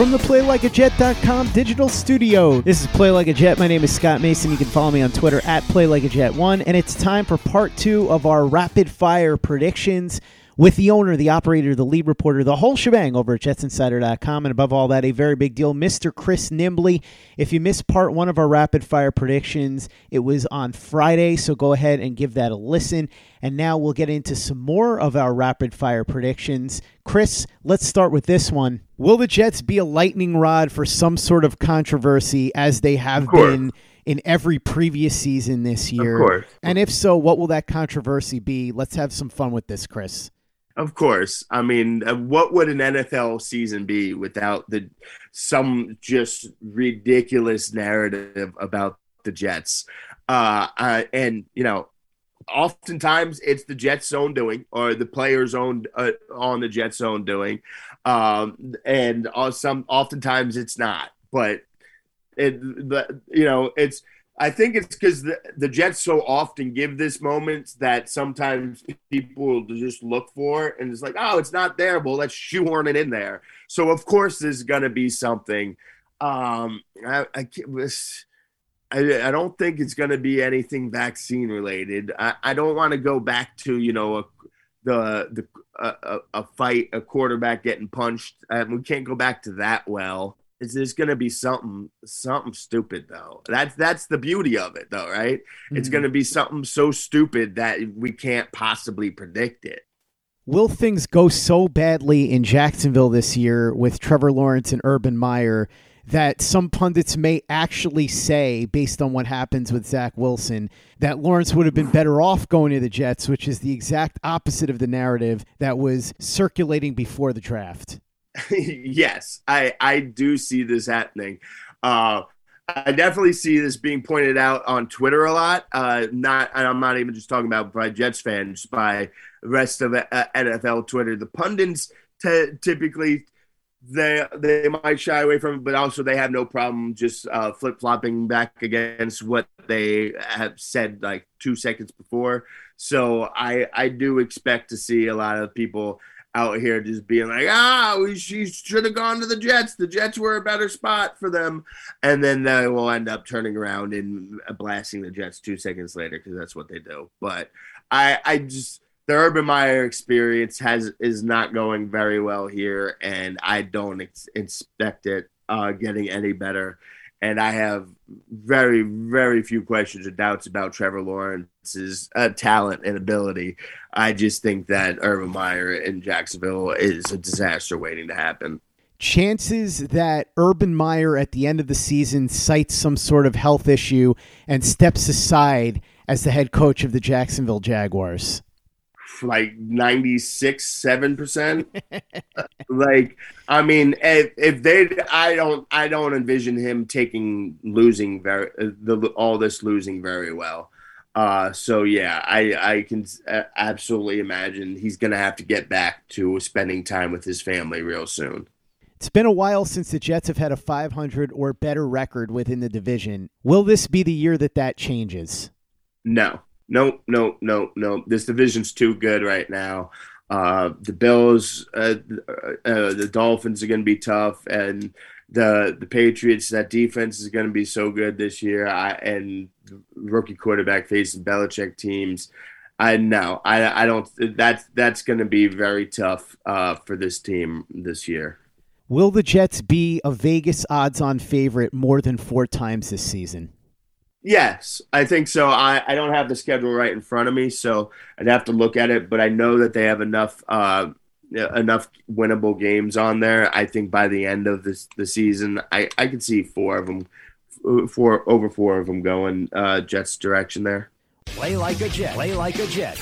From the PlayLikeAJet.com digital studio, this is Play Like a Jet. My name is Scott Mason. You can follow me on Twitter at PlayLikeAJet1, and it's time for part two of our rapid fire predictions with the owner, the operator, the lead reporter, the whole shebang over at jetsinsider.com. And above all that, a very big deal, Mr. Chris Nimbley. If you missed part one of our rapid fire predictions, it was on Friday, so go ahead and give that a listen. And now we'll get into some more of our rapid fire predictions. Chris, let's start with this one. Will the Jets be a lightning rod for some sort of controversy as they have been? in every previous season this year? Of course. And if so, what will that controversy be? Let's have some fun with this, Chris. Of course. I mean, uh, what would an NFL season be without the some just ridiculous narrative about the Jets? Uh, uh and you know, oftentimes it's the Jets' own doing or the players' own uh, on the Jets' own doing, um, and uh, some oftentimes it's not. But it, you know, it's I think it's because the, the Jets so often give this moments that sometimes people just look for and it's like, oh, it's not there. Well, let's shoehorn it in there. So of course there's gonna be something. Um, I, I, I, I don't think it's gonna be anything vaccine related. I, I don't want to go back to you know a, the the a, a, fight, a quarterback getting punched. Um, we can't go back to that well is there's going to be something something stupid though that's that's the beauty of it though right mm-hmm. it's going to be something so stupid that we can't possibly predict it will things go so badly in jacksonville this year with trevor lawrence and urban meyer that some pundits may actually say, based on what happens with Zach Wilson, that Lawrence would have been better off going to the Jets, which is the exact opposite of the narrative that was circulating before the draft. yes, I I do see this happening. Uh, I definitely see this being pointed out on Twitter a lot. Uh, not, I'm not even just talking about by Jets fans, by the rest of uh, NFL Twitter. The pundits t- typically they they might shy away from it, but also they have no problem just uh, flip flopping back against what they have said like two seconds before. So I I do expect to see a lot of people out here just being like, ah, we she should have gone to the Jets. The Jets were a better spot for them, and then they will end up turning around and blasting the Jets two seconds later because that's what they do. But I, I just the Urban Meyer experience has is not going very well here, and I don't ex- expect it uh, getting any better. And I have very, very few questions or doubts about Trevor Lawrence's uh, talent and ability. I just think that Urban Meyer in Jacksonville is a disaster waiting to happen. Chances that Urban Meyer at the end of the season cites some sort of health issue and steps aside as the head coach of the Jacksonville Jaguars like 96 7% like i mean if, if they i don't i don't envision him taking losing very the all this losing very well uh so yeah i i can absolutely imagine he's gonna have to get back to spending time with his family real soon it's been a while since the Jets have had a 500 or better record within the division. Will this be the year that that changes? No nope, nope, nope, nope. This division's too good right now. Uh, the Bills, uh, uh, the Dolphins are going to be tough, and the the Patriots. That defense is going to be so good this year. I and rookie quarterback facing Belichick teams. I know. I I don't. That's that's going to be very tough uh, for this team this year. Will the Jets be a Vegas odds-on favorite more than four times this season? Yes, I think so. I, I don't have the schedule right in front of me, so I'd have to look at it. But I know that they have enough uh, enough winnable games on there. I think by the end of this the season, I I could see four of them, four over four of them going uh, Jets direction there. Play like a Jet. Play like a Jet.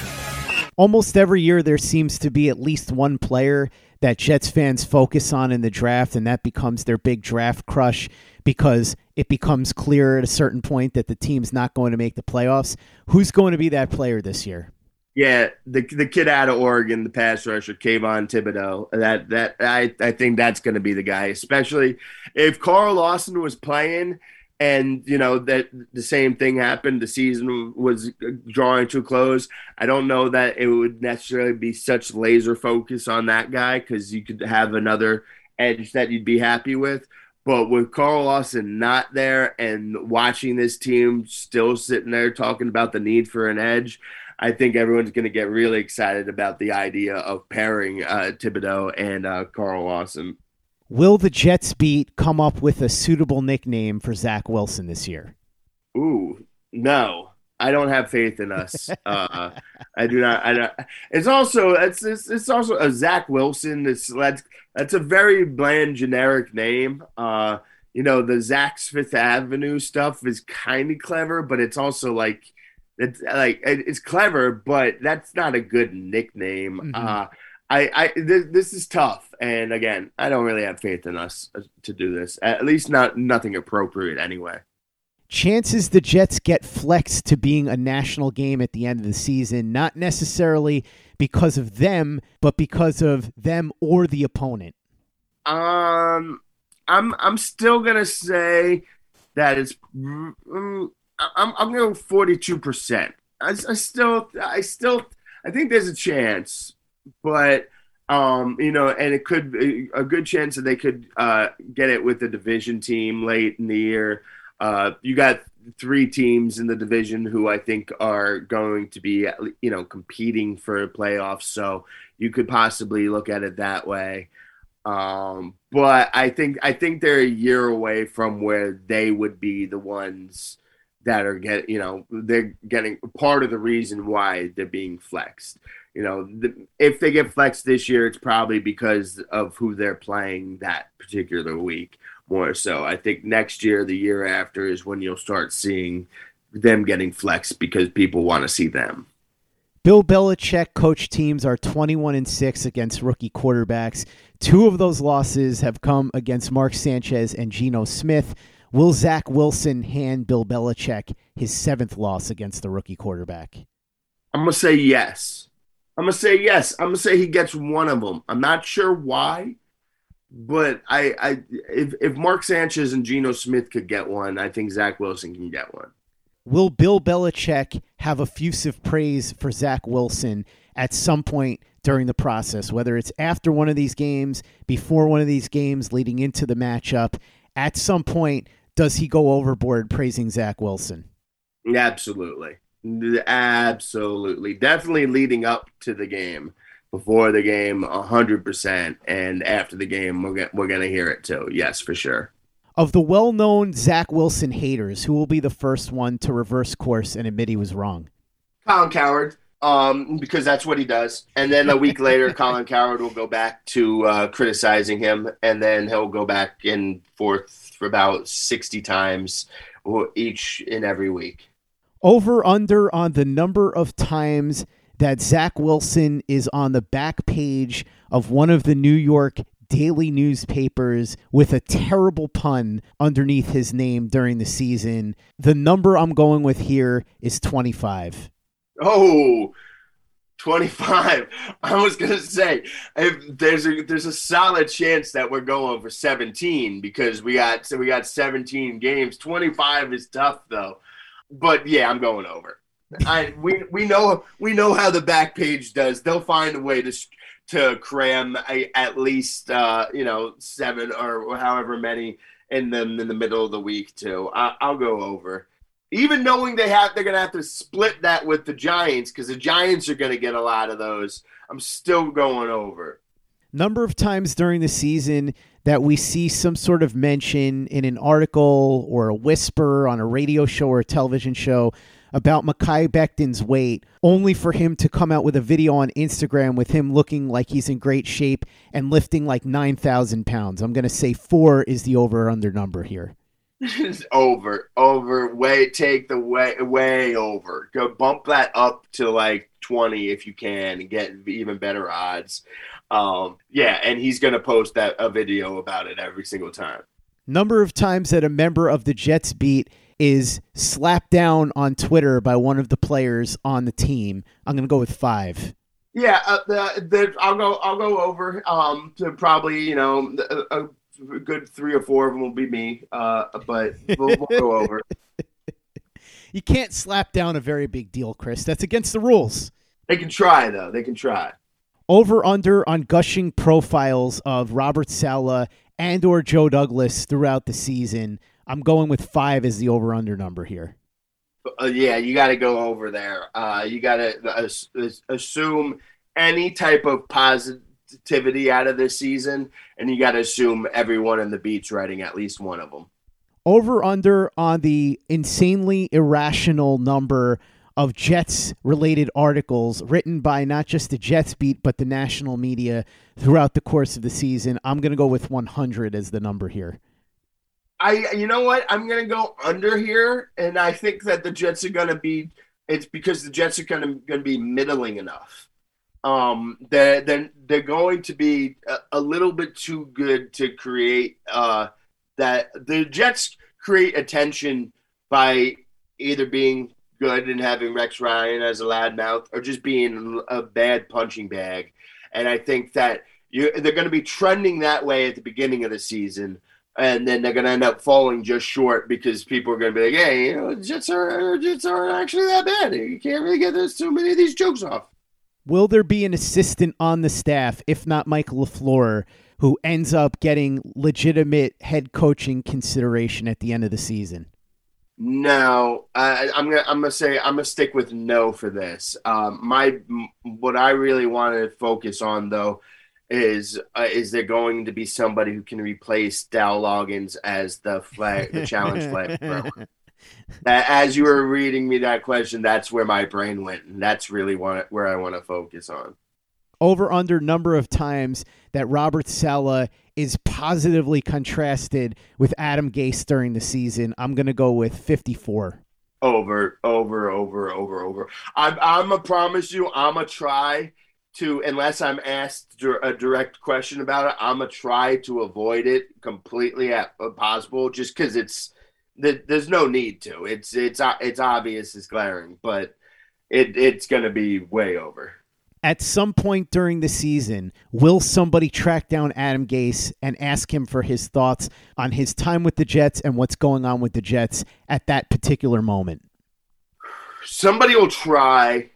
Almost every year, there seems to be at least one player that Jets fans focus on in the draft, and that becomes their big draft crush because it becomes clear at a certain point that the team's not going to make the playoffs. Who's going to be that player this year? Yeah, the the kid out of Oregon, the pass rusher, Kayvon Thibodeaux. That that I I think that's going to be the guy, especially if Carl Lawson was playing, and you know that the same thing happened. The season was drawing to a close. I don't know that it would necessarily be such laser focus on that guy because you could have another edge that you'd be happy with. But with Carl Lawson not there and watching this team still sitting there talking about the need for an edge, I think everyone's going to get really excited about the idea of pairing uh, Thibodeaux and uh, Carl Lawson. Will the Jets beat come up with a suitable nickname for Zach Wilson this year? Ooh, no. I don't have faith in us. Uh, I do not. I don't. It's also it's it's, it's also a Zach Wilson. It's that's that's a very bland generic name. Uh, you know, the Zach's Fifth Avenue stuff is kind of clever, but it's also like it's like it's clever, but that's not a good nickname. Mm-hmm. Uh, I, I this, this is tough, and again, I don't really have faith in us uh, to do this. At least not nothing appropriate anyway chances the Jets get flexed to being a national game at the end of the season, not necessarily because of them, but because of them or the opponent? Um, I'm I'm still gonna say that it's mm, I'm I'm going forty two percent. I I still I still I think there's a chance, but um, you know, and it could be a good chance that they could uh, get it with the division team late in the year. Uh, you got three teams in the division who I think are going to be, you know, competing for playoffs. So you could possibly look at it that way. Um, but I think I think they're a year away from where they would be the ones that are getting, you know, they're getting part of the reason why they're being flexed. You know, the, if they get flexed this year, it's probably because of who they're playing that particular week more so. I think next year, the year after, is when you'll start seeing them getting flexed because people want to see them. Bill Belichick coach teams are 21 and 6 against rookie quarterbacks. Two of those losses have come against Mark Sanchez and Geno Smith. Will Zach Wilson hand Bill Belichick his seventh loss against the rookie quarterback? I'm going to say yes. I'm going to say yes. I'm going to say he gets one of them. I'm not sure why but I, I if if Mark Sanchez and Geno Smith could get one, I think Zach Wilson can get one. Will Bill Belichick have effusive praise for Zach Wilson at some point during the process, whether it's after one of these games, before one of these games, leading into the matchup? At some point, does he go overboard praising Zach Wilson? Absolutely. Absolutely. Definitely leading up to the game. Before the game, 100%. And after the game, we're, we're going to hear it too. Yes, for sure. Of the well known Zach Wilson haters, who will be the first one to reverse course and admit he was wrong? Colin Cowherd, um, because that's what he does. And then a week later, Colin Cowherd will go back to uh, criticizing him, and then he'll go back and forth for about 60 times each and every week. Over under on the number of times that Zach Wilson is on the back page of one of the New York daily newspapers with a terrible pun underneath his name during the season. The number I'm going with here is 25. Oh, 25. I was going to say there's a there's a solid chance that we're going for 17 because we got so we got 17 games. 25 is tough though. But yeah, I'm going over. I we we know we know how the back page does. They'll find a way to to cram a, at least uh, you know seven or however many in them in the middle of the week too. I, I'll go over, even knowing they have they're gonna have to split that with the Giants because the Giants are gonna get a lot of those. I'm still going over. Number of times during the season that we see some sort of mention in an article or a whisper on a radio show or a television show about Mekhi Becton's weight, only for him to come out with a video on Instagram with him looking like he's in great shape and lifting like 9,000 pounds. I'm going to say four is the over under number here. over, over, way, take the way, way over. Go bump that up to like 20 if you can and get even better odds. Um, yeah, and he's going to post that a video about it every single time. Number of times that a member of the Jets beat is slapped down on Twitter by one of the players on the team. I'm going to go with five. Yeah, uh, the, the, I'll go. I'll go over. Um, to probably you know a, a good three or four of them will be me. Uh, but we'll, we'll go over. You can't slap down a very big deal, Chris. That's against the rules. They can try though. They can try. Over under on gushing profiles of Robert Saleh and or Joe Douglas throughout the season. I'm going with five as the over under number here. Uh, yeah, you got to go over there. Uh, you got to uh, assume any type of positivity out of this season, and you got to assume everyone in the beats writing at least one of them. Over under on the insanely irrational number of Jets related articles written by not just the Jets beat, but the national media throughout the course of the season. I'm going to go with 100 as the number here. I you know what? I'm gonna go under here, and I think that the Jets are gonna be. It's because the Jets are gonna gonna be middling enough. Um, they're they're, they're going to be a, a little bit too good to create. Uh, that the Jets create attention by either being good and having Rex Ryan as a loudmouth, or just being a bad punching bag. And I think that you they're going to be trending that way at the beginning of the season and then they're going to end up falling just short because people are going to be like, "Hey, you know, Jets are Jets aren't actually that bad. You can't really get this too many of these jokes off." Will there be an assistant on the staff, if not Mike LaFleur, who ends up getting legitimate head coaching consideration at the end of the season? No, I, I'm gonna I'm gonna say I'm gonna stick with no for this. Um, my what I really want to focus on though is uh, is there going to be somebody who can replace Dow Loggains as the flag, the challenge flag thrower? as you were reading me that question, that's where my brain went, and that's really what, where I want to focus on. Over under number of times that Robert Saleh is positively contrasted with Adam Gase during the season. I'm going to go with 54. Over, over, over, over, over. I'm, I'm a promise you, I'm a try to unless I'm asked a direct question about it, I'm gonna try to avoid it completely at uh, possible, just because it's there's no need to. It's it's uh, it's obvious, it's glaring, but it it's gonna be way over. At some point during the season, will somebody track down Adam Gase and ask him for his thoughts on his time with the Jets and what's going on with the Jets at that particular moment? somebody will try.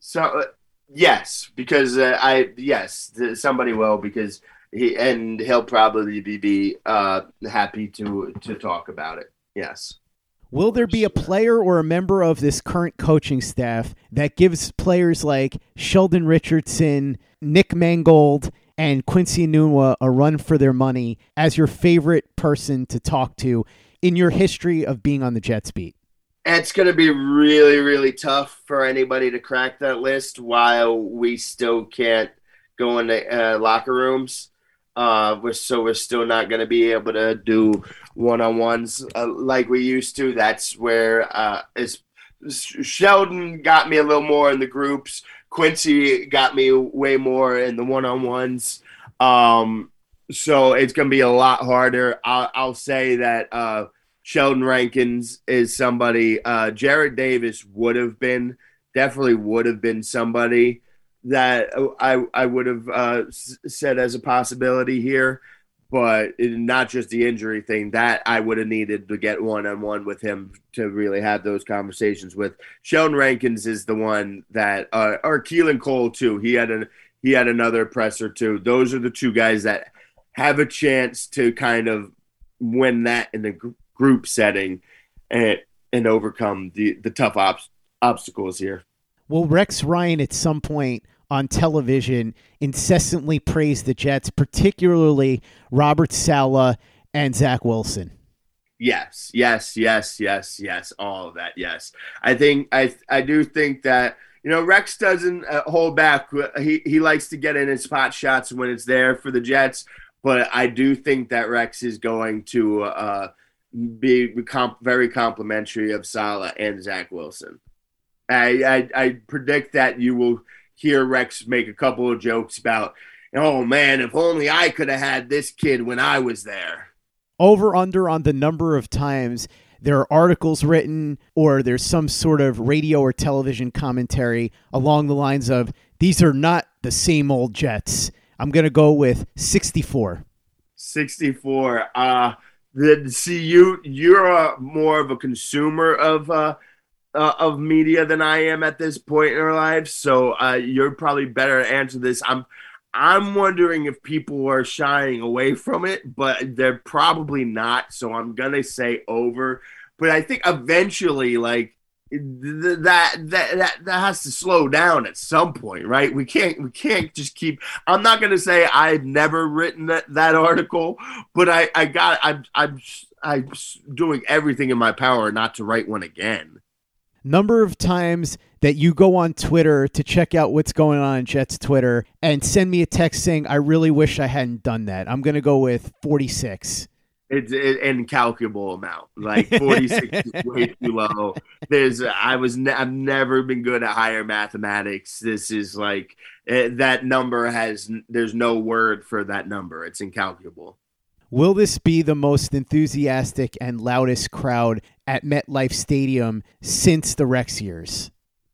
So uh, yes, because uh, I yes somebody will because he and he'll probably be, be uh, happy to to talk about it. Yes. Will there be a player or a member of this current coaching staff that gives players like Sheldon Richardson, Nick Mangold, and Quincy Enunwa a run for their money as your favorite person to talk to in your history of being on the Jets beat? It's going to be really, really tough for anybody to crack that list while we still can't go into uh, locker rooms. Uh, we're, so we're still not going to be able to do one-on-ones uh, like we used to. That's where uh, is Sheldon got me a little more in the groups. Quincy got me way more in the one-on-ones. Um, so it's going to be a lot harder. I'll, I'll say that uh, Sheldon Rankins is somebody. Uh, Jarrad Davis would have been definitely would have been somebody that I I would have uh, said as a possibility here, but it, not just the injury thing. That I would have needed to get one on one with him to really have those conversations with. Sheldon Rankins is the one that, uh, or Keelan Cole too. He had a he had another presser too. Those are the two guys that have a chance to kind of win that in the gr- group setting and and overcome the the tough ob- obstacles here. Will Rex Ryan at some point on television incessantly praise the Jets, particularly Robert Saleh and Zach Wilson? Yes, yes, yes, yes, yes. All of that. Yes, I think I I do think that you know Rex doesn't uh, hold back. He he likes to get in his pot shots when it's there for the Jets, but I do think that Rex is going to uh, be comp- very complimentary of Saleh and Zach Wilson. I, I, I predict that you will hear Rex make a couple of jokes about, oh man, if only I could have had this kid when I was there. Over under on the number of times there are articles written or there's some sort of radio or television commentary along the lines of these are not the same old Jets. I'm going to go with 64. 64. Uh the see you you're a, more of a consumer of uh uh, of media than I am at this point in our lives. So uh, you're probably better to answer this. I'm I'm wondering if people are shying away from it, but they're probably not. So I'm gonna say over. But I think eventually, like that that that that has to slow down at some point, right? We can't we can't just keep. I'm not gonna say I've never written that that article, but I I got I'm I'm I'm doing everything in my power not to write one again number of times that you go on Twitter to check out what's going on in Jets Twitter and send me a text saying, I really wish I hadn't done that. I'm going to go with 46. It's an incalculable amount. Like 46 is way too low. There's, I was, ne- I've never been good at higher mathematics. This is like, uh, that number has, there's no word for that number. It's incalculable. Will this be the most enthusiastic and loudest crowd at MetLife Stadium since the Rex years?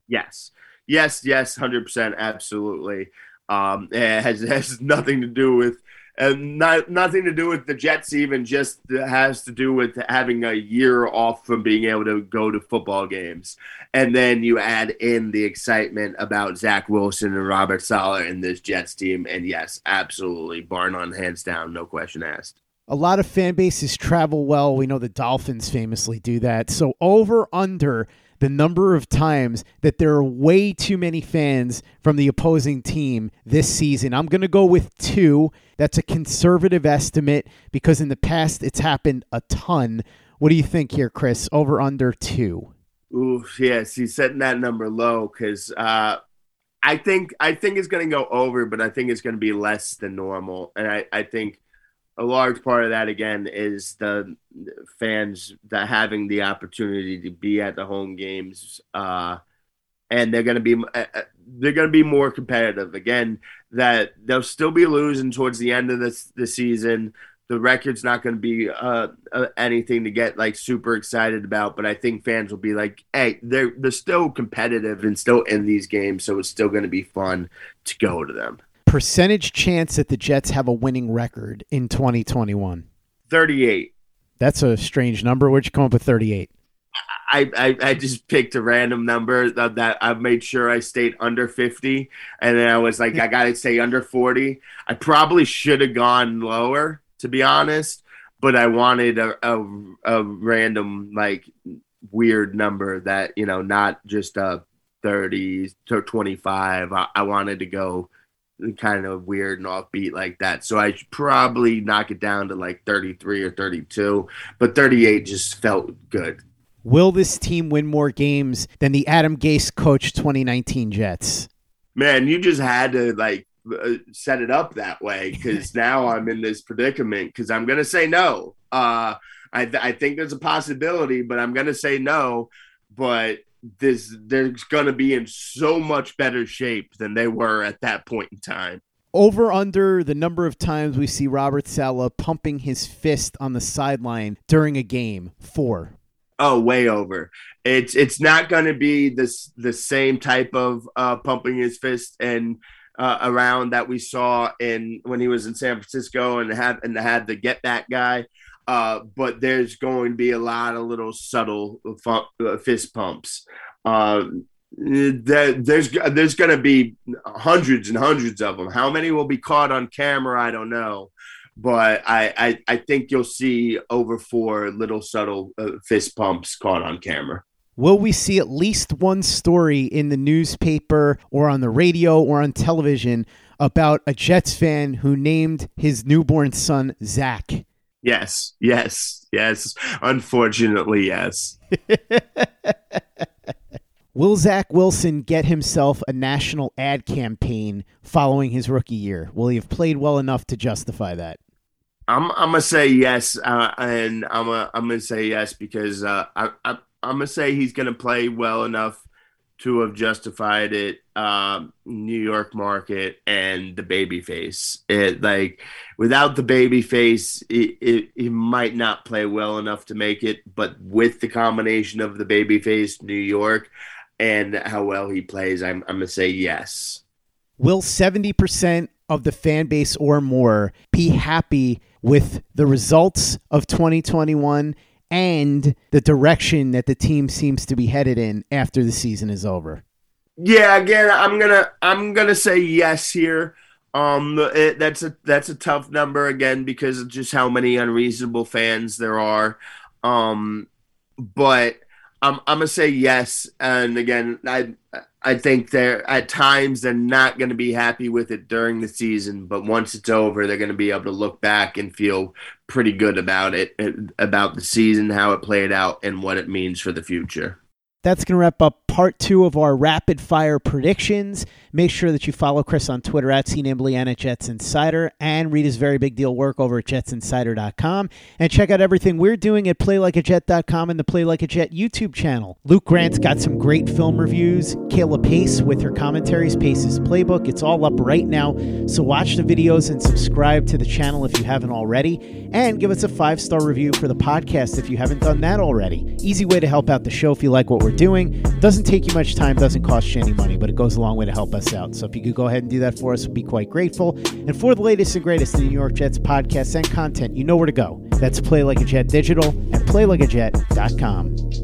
Yes. Yes, yes, 100%. Absolutely. Um, it has, has nothing to do with and not nothing to do with the Jets even just has to do with having a year off from being able to go to football games. And then you add in the excitement about Zach Wilson and Robert Saleh in this Jets team. And yes, absolutely, bar none, hands down, no question asked. A lot of fan bases travel well. We know the Dolphins famously do that. So, over under the number of times that there are way too many fans from the opposing team this season. I'm going to go with two. That's a conservative estimate because in the past it's happened a ton. What do you think here, Chris? Over under two? Ooh, yes, he's setting that number low because uh, I think I think it's going to go over, but I think it's going to be less than normal, and I, I think a large part of that again is the fans that having the opportunity to be at the home games uh, and they're going to be uh, uh, they're going to be more competitive. Again that they'll still be losing towards the end of this the season. The record's not going to be uh, uh, anything to get like super excited about but i think fans will be like hey they're they're still competitive and still in these games so it's still going to be fun to go to them percentage chance that the Jets have a winning record in 2021? 38. That's a strange number. Where'd you come up with 38? I, I, I just picked a random number that, that I made sure I stayed under 50. And then I was like, I got to stay under 40. I probably should have gone lower, to be honest, but I wanted a, a, a random, like, weird number that, you know, not just a 30 to 25. I, I wanted to go kind of weird and offbeat like that. So I should probably knock it down to like 33 or 32, but 38 just felt good. Will this team win more games than the Adam Gase coached 2019 Jets? Man, you just had to like uh, set it up that way because now I'm in this predicament because I'm going to say no. Uh, I, th- I think there's a possibility, but I'm going to say no. But this they're going to be in so much better shape than they were at that point in time. Over under the number of times we see Robert Saleh pumping his fist on the sideline during a game. Four. Oh, way over. It's it's not going to be this the same type of uh, pumping his fist and uh, around that we saw in when he was in San Francisco and had and had the get back guy. Uh, but there's going to be a lot of little subtle uh, fist pumps. Uh, there, there's there's going to be hundreds and hundreds of them. How many will be caught on camera? I don't know, but I I, I think you'll see over four little subtle uh, fist pumps caught on camera. Will we see at least one story in the newspaper or on the radio or on television about a Jets fan who named his newborn son Zach? Yes, yes, yes. Unfortunately, yes. Will Zach Wilson get himself a national ad campaign following his rookie year? Will he have played well enough to justify that? I'm I'm gonna say yes, uh, and I'm a, I'm gonna say yes because uh, I, I I'm gonna say he's gonna play well enough to have justified it um, New York market and the baby face. It like without the baby face, it, it, it might not play well enough to make it. But with the combination of the baby face, New York, and how well he plays, I'm I'm gonna say yes. Will seventy percent of the fan base or more be happy with the results of 2021 and the direction that the team seems to be headed in after the season is over. Yeah, again, I'm gonna I'm gonna say yes here. Um, it, that's a that's a tough number again because of just how many unreasonable fans there are. Um, but I'm I'm gonna say yes, and again, I I think they're at times they're not to be happy with it during the season, but once it's over, they're to be able to look back and feel pretty good about it, about the season, how it played out, and what it means for the future. That's to wrap up part two of our rapid fire predictions. Make sure that you follow Chris on Twitter at CNimbley and at Jets Insider and read his very big deal work over at jetsinsider.com. And check out everything we're doing at playlikeajet.com and the Play Like a Jet YouTube channel. Luke Grant's got some great film reviews. Kayla Pace with her commentaries, Pace's Playbook. It's all up right now. So watch the videos and subscribe to the channel if you haven't already. And give us a five star review for the podcast if you haven't done that already. Easy way to help out the show if you like what we're doing. Doesn't take you much time, doesn't cost you any money, but it goes a long way to help us out. So if you could go ahead and do that for us, we'd be quite grateful. And for the latest and greatest New York Jets podcasts and content, you know where to go. That's Play Like a Jet Digital at playlikeajet.com.